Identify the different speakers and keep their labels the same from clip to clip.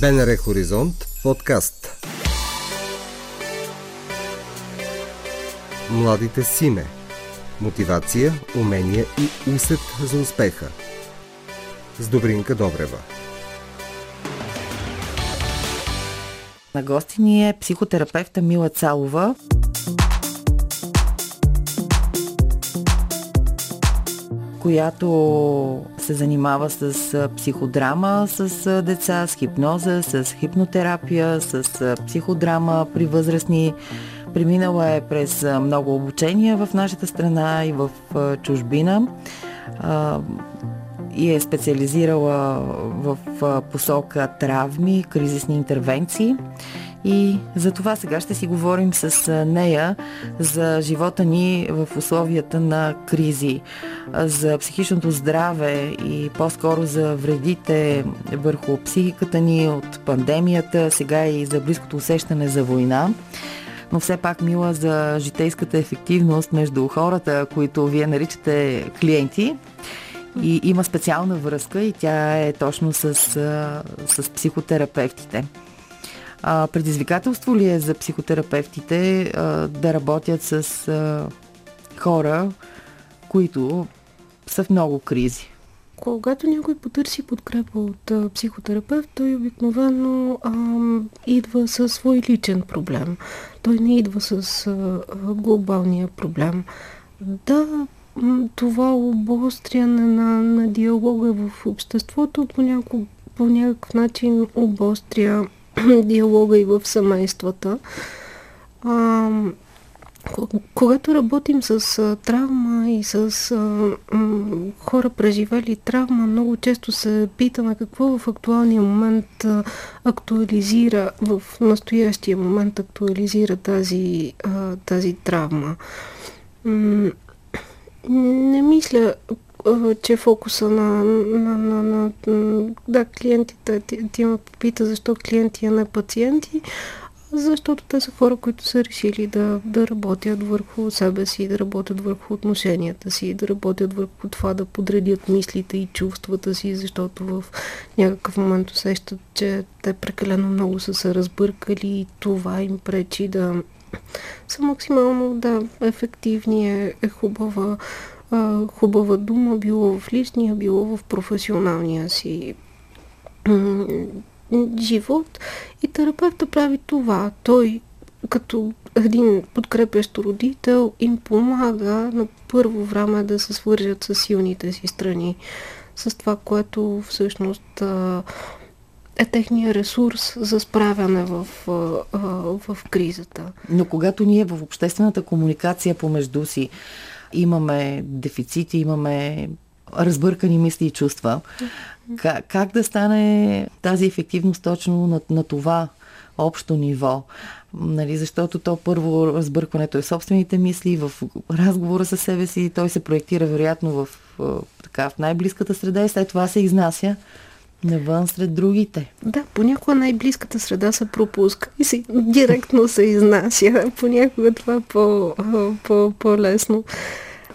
Speaker 1: БНР Хоризонт подкаст. Младите симе Мотивация, умения и усет за успеха. С Добринка Добрева.
Speaker 2: На гости ни е психотерапевта Мила Цалова. Която се занимава с психодрама с деца, с хипноза, с хипнотерапия, с психодрама при възрастни. Преминала е през много обучения в нашата страна и в чужбина и е специализирала в посока травми, кризисни интервенции. И за това сега ще си говорим с нея за живота ни в условията на кризи, за психичното здраве и по-скоро за вредите върху психиката ни от пандемията, сега и за близкото усещане за война но все пак мила за житейската ефективност между хората, които вие наричате клиенти. И има специална връзка и тя е точно с, с психотерапевтите. А, предизвикателство ли е за психотерапевтите а, да работят с а, хора, които са в много кризи?
Speaker 3: Когато някой потърси подкрепа от а, психотерапевт, той обикновено а, идва със свой личен проблем. Той не идва с а, глобалния проблем. Да, това обостряне на, на диалога в обществото по, по някакъв начин обостря диалога и в семействата. А, когато работим с а, травма и с а, м, хора преживели травма, много често се питаме какво в актуалния момент а, актуализира, в настоящия момент актуализира тази, а, тази травма. М, не мисля че фокуса на, на, на, на, да, клиентите, ти, ти ме попита защо клиенти, а не пациенти, защото те са хора, които са решили да, да работят върху себе си, да работят върху отношенията си, да работят върху това да подредят мислите и чувствата си, защото в някакъв момент усещат, че те прекалено много са се разбъркали и това им пречи да са максимално да, ефективни, е, е хубава а, хубава дума, било в личния, било в професионалния си живот. И терапевта прави това. Той като един подкрепящ родител им помага на първо време да се свържат с силните си страни, с това, което всъщност е техния ресурс за справяне в, в кризата.
Speaker 2: Но когато ние в обществената комуникация помежду си имаме дефицити, имаме разбъркани мисли и чувства. Как, как да стане тази ефективност точно на, на това общо ниво? Нали, защото то първо разбъркването е собствените мисли, в разговора с себе си, той се проектира вероятно в, така, в най-близката среда и след това се изнася навън сред другите.
Speaker 3: Да, понякога най-близката среда се пропуска и си, директно се изнася. Понякога това е по, по, по-лесно.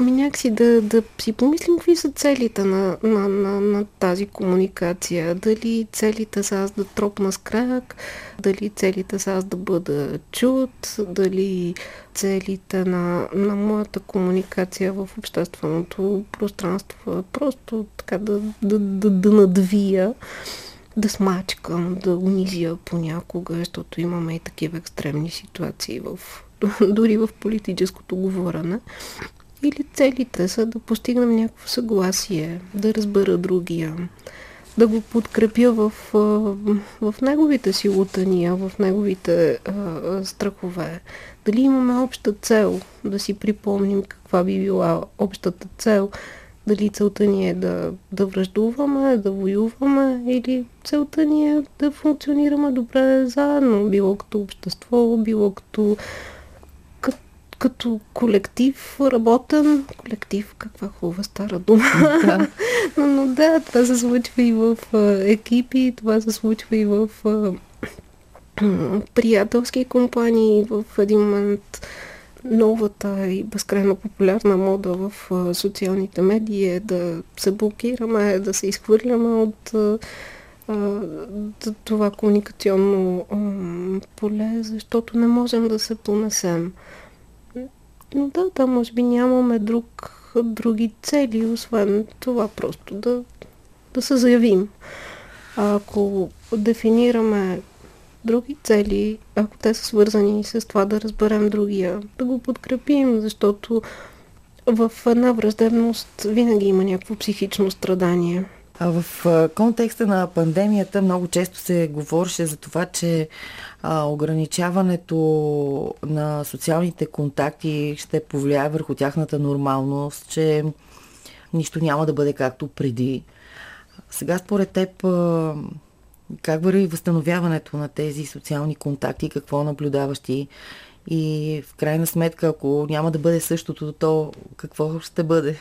Speaker 3: Ами някакси да, да си помислим какви са целите на, на, на, на тази комуникация. Дали целите са аз да тропна с крак, дали целите са аз да бъда чут, дали целите на, на моята комуникация в общественото пространство просто така да, да, да, да надвия да смачкам, да унизя понякога, защото имаме и такива екстремни ситуации в, дори в политическото говорене. Или целите са да постигнем някакво съгласие, да разбера другия, да го подкрепя в, в неговите си лутания, в неговите а, страхове. Дали имаме обща цел, да си припомним каква би била общата цел, дали целта ни е да, да връждуваме, да воюваме или целта ни е да функционираме добре заедно, било като общество, било като като колектив работен, колектив, каква хубава стара дума. Да. но, но да, това се случва и в екипи, това се случва и в приятелски компании. В един момент новата и безкрайно популярна мода в социалните медии е да се блокираме, да се изхвърляме от това комуникационно поле, защото не можем да се понесем. Но да, да, може би нямаме друг, други цели, освен това просто да, да се заявим. А ако дефинираме други цели, ако те са свързани с това да разберем другия, да го подкрепим, защото в една враждебност винаги има някакво психично страдание.
Speaker 2: В контекста на пандемията много често се говореше за това, че ограничаването на социалните контакти ще повлияе върху тяхната нормалност, че нищо няма да бъде както преди. Сега според теб как върви възстановяването на тези социални контакти, какво наблюдаваш ти и в крайна сметка, ако няма да бъде същото, то какво ще бъде?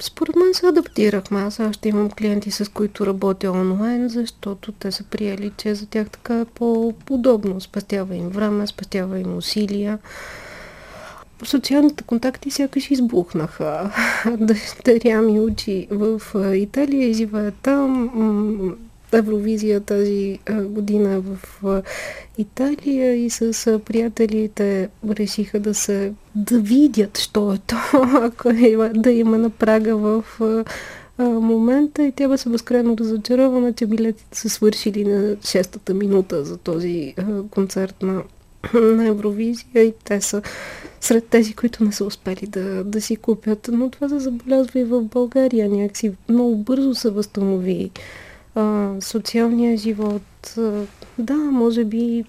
Speaker 3: Според мен се адаптирахме. Аз още имам клиенти, с които работя онлайн, защото те са приели, че за тях така е по-удобно. Спастява им време, спастява им усилия. Социалните контакти сякаш избухнаха. Дъщеря ми учи в Италия и живее там Евровизия тази година в Италия и с приятелите решиха да се да видят, що е то, ако е да има на прага в момента и тя беше безкрайно разочарована, че билетите са свършили на шестата минута за този концерт на, на Евровизия и те са сред тези, които не са успели да, да си купят. Но това се забелязва и в България. Някакси много бързо се възстанови а, социалния живот. Да, може би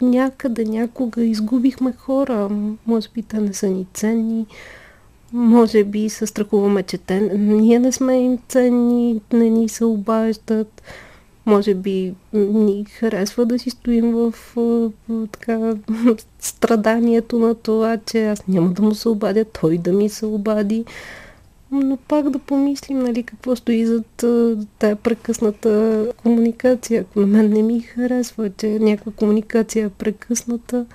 Speaker 3: някъде, някога изгубихме хора. Може би те не са ни ценни. Може би се страхуваме, че те, ние не сме им ценни, не ни се обаждат. Може би ни харесва да си стоим в така, страданието на това, че аз няма да му се обадя, той да ми се обади но пак да помислим, нали, какво стои зад тая прекъсната комуникация. Ако на мен не ми харесва, че някаква комуникация е прекъсната,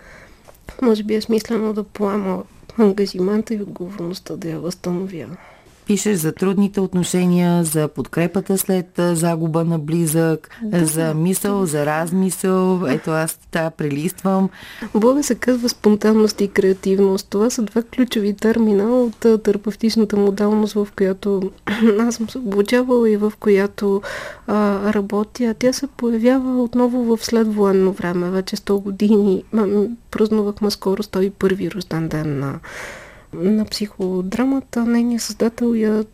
Speaker 3: може би е смислено да поема ангажимента и отговорността да я възстановя.
Speaker 2: Пишеш за трудните отношения, за подкрепата след загуба на близък, да, за мисъл, за размисъл. Ето аз та прелиствам.
Speaker 3: Бога се казва спонтанност и креативност. Това са два ключови термина от терапевтичната модалност, в която аз съм се обучавала и в която а, работя. Тя се появява отново в следвоенно време. Вече 100 години. Празнувахме скоро 101 рожден ден на на психодрамата. Нейният създател я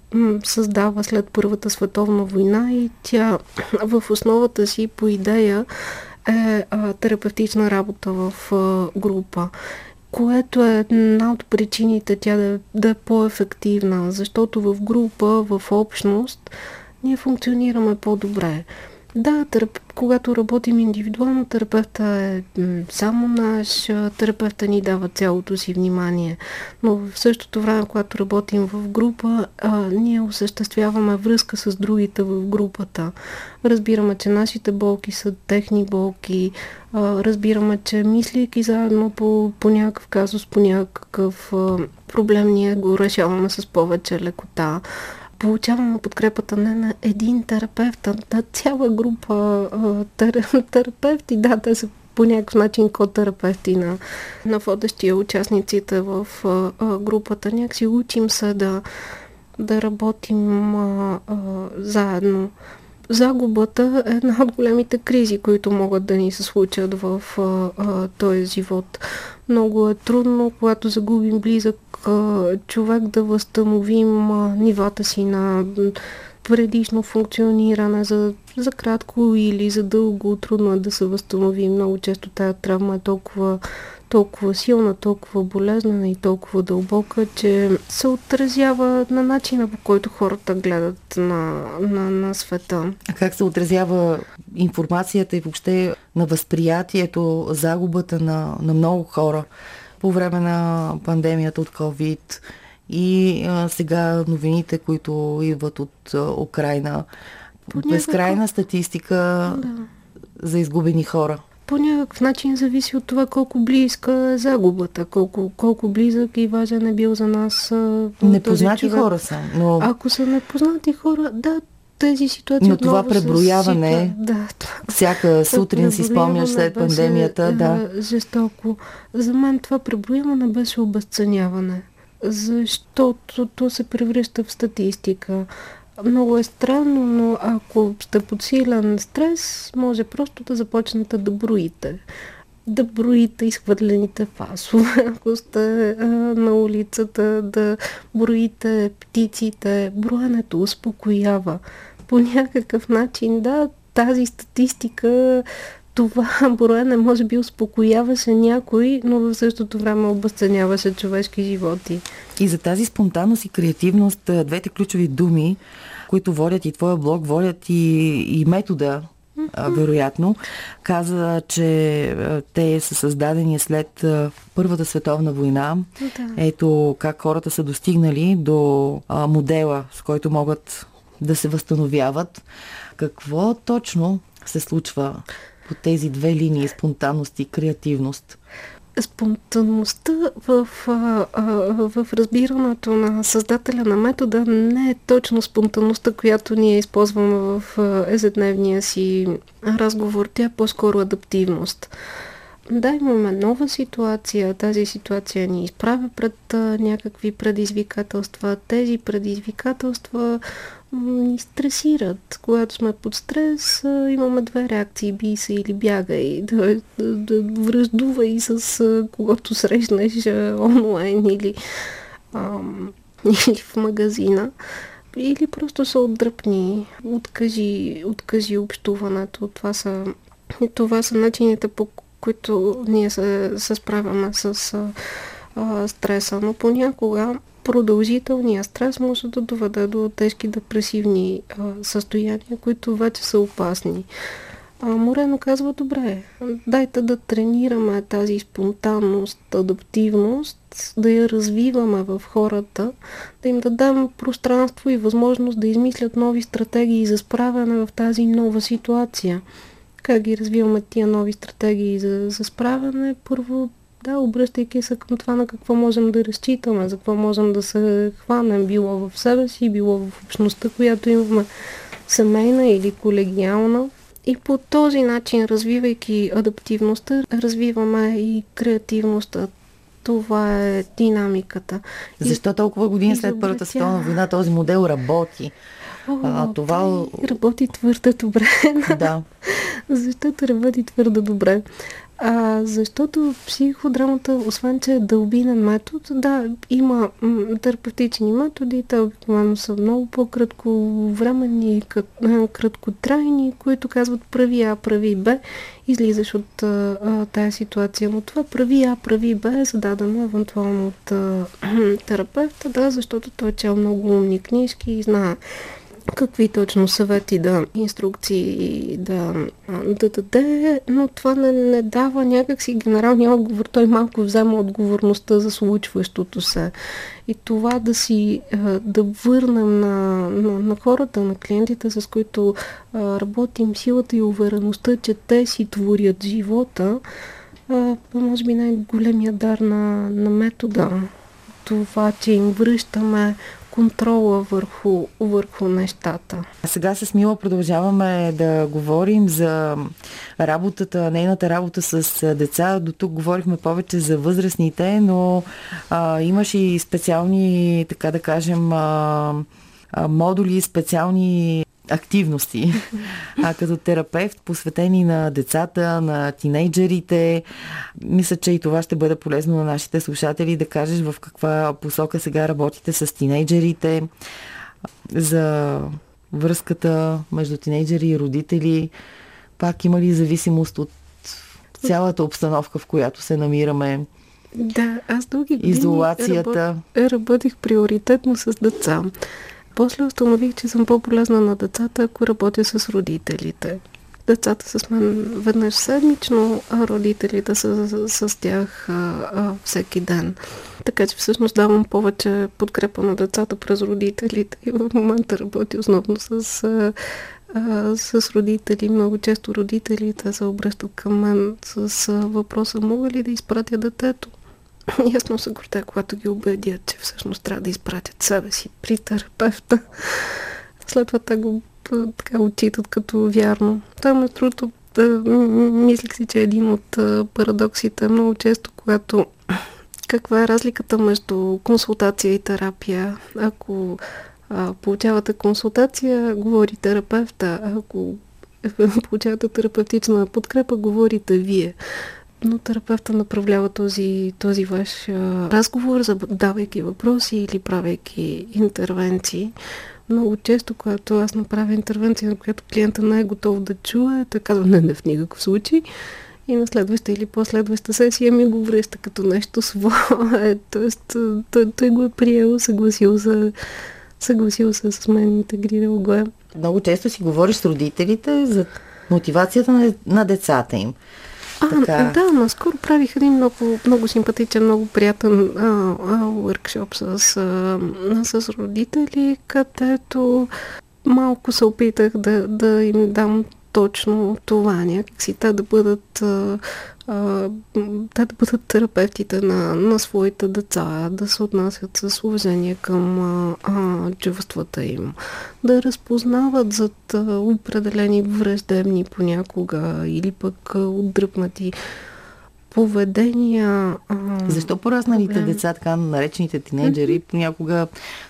Speaker 3: създава след Първата световна война и тя в основата си по идея е терапевтична работа в група което е една от причините тя да, да е по-ефективна, защото в група, в общност, ние функционираме по-добре. Да, терап... когато работим индивидуално, терапевта е само наш, терапевта ни дава цялото си внимание. Но в същото време, когато работим в група, а, ние осъществяваме връзка с другите в групата. Разбираме, че нашите болки са техни болки, а, разбираме, че мислейки заедно по, по някакъв казус, по някакъв а, проблем, ние го решаваме с повече лекота получаваме подкрепата не на един терапевт, а на цяла група тер, терапевти. Да, те са по някакъв начин ко-терапевти на, на водещия участниците в групата. Някакси учим се да, да работим а, а, заедно. Загубата е една от големите кризи, които могат да ни се случат в този живот. Много е трудно, когато загубим близък човек, да възстановим нивата си на предишно функциониране за, за кратко или за дълго. Трудно е да се възстанови. Много често тази травма е толкова толкова силна, толкова болезнена и толкова дълбока, че се отразява на начина по който хората гледат на, на, на света.
Speaker 2: А как се отразява информацията и въобще на възприятието, загубата на, на много хора по време на пандемията от COVID и а, сега новините, които идват от а, Украина? Безкрайна статистика да. за изгубени хора
Speaker 3: по някакъв начин зависи от това колко близка е загубата, колко, колко близък и важен е бил за нас.
Speaker 2: Непознати хора са. Но...
Speaker 3: Ако са непознати хора, да, тези ситуации
Speaker 2: Но това преброяване,
Speaker 3: да,
Speaker 2: всяка сутрин си спомняш след беше, пандемията, да.
Speaker 3: Жестоко. За мен това преброяване беше обесценяване, защото то се превръща в статистика. Много е странно, но ако сте под силен стрес, може просто да започнете да броите да броите изхвърлените фасове, ако сте а, на улицата, да броите птиците. Броенето успокоява. По някакъв начин, да, тази статистика, това броене може би успокояваше някой, но в същото време обесценяваше човешки животи.
Speaker 2: И за тази спонтанност и креативност, двете ключови думи, които водят и твоя блог, водят и, и метода, вероятно, каза, че те са създадени след Първата световна война. Да. Ето как хората са достигнали до модела, с който могат да се възстановяват. Какво точно се случва по тези две линии спонтанност и креативност?
Speaker 3: спонтанността в, в разбирането на създателя на метода не е точно спонтанността, която ние използваме в ежедневния си разговор. Тя е по-скоро адаптивност. Да, имаме нова ситуация. Тази ситуация ни изправя пред някакви предизвикателства. Тези предизвикателства ни стресират. Когато сме под стрес, имаме две реакции. Би се или бягай. Да, да, да връждувай с когото срещнеш онлайн или, ам, или в магазина. Или просто се отдръпни, откажи, откажи общуването. Това са, това са начините по които ние се, се справяме с а, стреса. Но понякога продължителният стрес може да доведе до тежки депресивни а, състояния, които вече са опасни. А, Морено казва, добре, дайте да тренираме тази спонтанност, адаптивност, да я развиваме в хората, да им дадем пространство и възможност да измислят нови стратегии за справяне в тази нова ситуация. Как ги развиваме тия нови стратегии за, за справяне? Първо да, обръщайки се към това на какво можем да разчитаме, за какво можем да се хванем, било в себе си, било в общността, която имаме семейна или колегиална. И по този начин, развивайки адаптивността, развиваме и креативността. Това е динамиката.
Speaker 2: Защо толкова години след Първата световна война този модел работи?
Speaker 3: О, а, това работи твърде добре. Да. Защото работи твърде добре. А, защото психодрамата, освен че е дълбинен метод, да, има м- терапевтични методи, те обикновено са много по-кратко времени, краткотрайни, които казват прави А, прави Б, излизаш от а, тая ситуация. Но това прави А, прави Б е зададено евентуално от а, терапевта, да, защото той е чел много умни книжки и знае какви точно съвети да, инструкции да, да даде, но това не, не дава някакси генералния отговор. Той малко взема отговорността за случващото се. И това да си, да върнем на, на, на хората, на клиентите, с които работим, силата и увереността, че те си творят живота, може би най-големия дар на, на метода. Това, че им връщаме контрола върху, върху нещата.
Speaker 2: А сега с Мила продължаваме да говорим за работата, нейната работа с деца. До тук говорихме повече за възрастните, но а, имаш и специални, така да кажем, а, модули, специални активности а, като терапевт, посветени на децата, на тинейджерите. Мисля, че и това ще бъде полезно на нашите слушатели да кажеш в каква посока сега работите с тинейджерите, за връзката между тинейджери и родители. Пак има ли зависимост от цялата обстановка, в която се намираме?
Speaker 3: Да, аз дълги години
Speaker 2: Изолацията.
Speaker 3: работих приоритетно с деца. После установих, че съм по-полезна на децата, ако работя с родителите. Децата с мен веднъж седмично, а родителите са с, с тях а, а, всеки ден. Така че всъщност давам повече подкрепа на децата през родителите и в момента работя основно с, а, а, с родители. Много често родителите се обръщат към мен с въпроса, мога ли да изпратя детето? Ясно се гордя, когато ги убедят, че всъщност трябва да изпратят себе си при терапевта. След това те го така отчитат като вярно. Това другото, да, мислих си, че е един от парадоксите. Много често, когато каква е разликата между консултация и терапия? Ако а, получавате консултация, говори терапевта. Ако получавате терапевтична подкрепа, говорите вие. Но терапевта направлява този, този ваш а, разговор, задавайки въпроси или правейки интервенции. Много често, когато аз направя интервенция, на която клиента не е готов да чуе, той казва, не, не в никакъв случай. И на следваща или последваща сесия ми го връща като нещо свое. Тоест, той, той го е приел, съгласил се, съгласил се с мен, интегрирал го е.
Speaker 2: Много често си говориш с родителите за мотивацията на, на децата им.
Speaker 3: А, така. да, наскоро правих един много, много симпатичен, много приятен а, а, workshop с, а, с родители, където малко се опитах да, да им дам точно това, някакси те да бъдат а, а, те да бъдат терапевтите на, на своите деца, да се отнасят с уважение към а, а, чувствата им, да разпознават зад а, определени враждебни понякога или пък а, отдръпнати поведения. А,
Speaker 2: Защо порасналите проблем? деца, така наречените тинейджери, понякога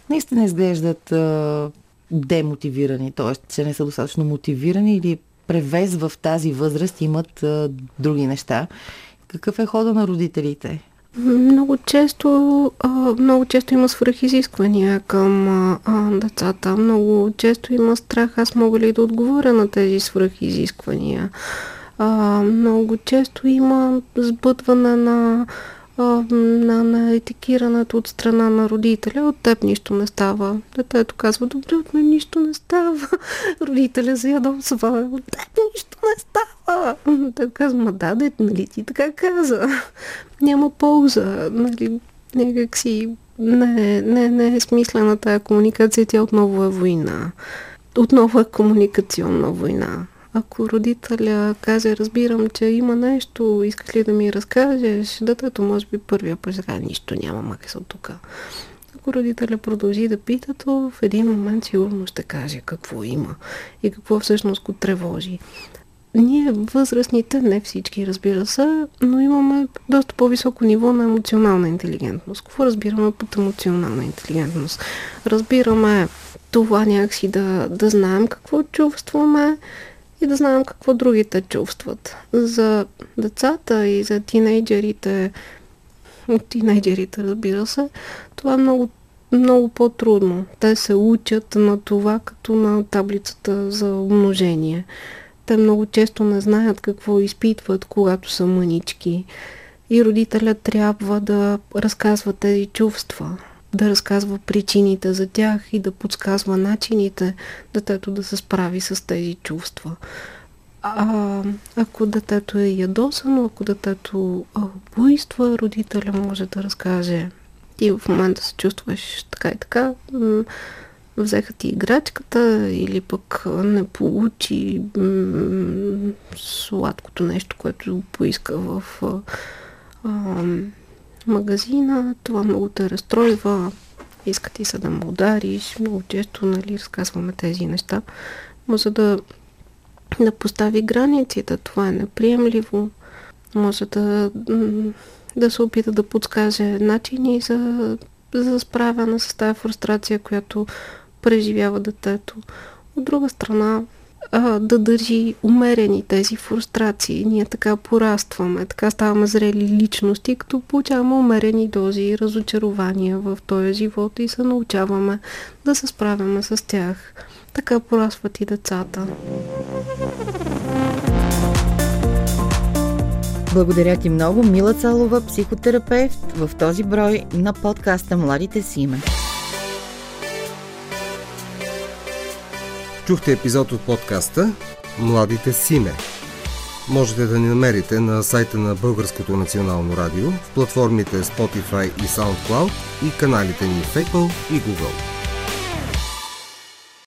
Speaker 2: наистина изглеждат а, демотивирани, т.е. че не са достатъчно мотивирани или превез в тази възраст имат а, други неща. Какъв е хода на родителите?
Speaker 3: Много често, много често има свръхизисквания към децата. Много често има страх, аз мога ли да отговоря на тези свръхизисквания. Много често има сбъдване на на, на етикирането от страна на родителя, от теб нищо не става. Детето казва, добре, от мен нищо не става. Родителя заядосва, от теб нищо не става. Те казва, ма да, дете, нали ти така каза. Няма полза, нали, някак си не, не, не е смислена тая комуникация, тя отново е война. Отново е комуникационна война. Ако родителя каже, разбирам, че има нещо, искаш ли да ми разкажеш, детето може би първия път ще каже, нищо няма, мака се от тук. Ако родителя продължи да пита, то в един момент сигурно ще каже какво има и какво всъщност го тревожи. Ние, възрастните, не всички, разбира се, но имаме доста по-високо ниво на емоционална интелигентност. Какво разбираме под емоционална интелигентност? Разбираме това някакси да, да знаем какво чувстваме, и да знаем какво другите чувстват. За децата и за тинейджерите, тинейджерите разбира се, това е много, много по-трудно. Те се учат на това като на таблицата за умножение. Те много често не знаят какво изпитват, когато са мънички. И родителят трябва да разказва тези чувства да разказва причините за тях и да подсказва начините детето да се справи с тези чувства. А, ако детето е ядосано, ако детето буйства, родителя може да разкаже ти в момента се чувстваш така и така, взеха ти играчката или пък не получи сладкото нещо, което поиска в магазина, това много те разстройва, иска ти се да му удариш, много често нали, разказваме тези неща, може да, да постави границите, това е неприемливо, може да, да се опита да подскаже начини за, за справяне с тази фрустрация, която преживява детето. От друга страна, а, да държи умерени тези фрустрации. Ние така порастваме, така ставаме зрели личности, като получаваме умерени дози разочарования в този живот и се научаваме да се справяме с тях. Така порастват и децата.
Speaker 2: Благодаря ти много, Мила Цалова, психотерапевт в този брой на подкаста Младите си име.
Speaker 1: Чухте епизод от подкаста Младите Симе. Можете да ни намерите на сайта на Българското национално радио, в платформите Spotify и SoundCloud и каналите ни в Apple и Google.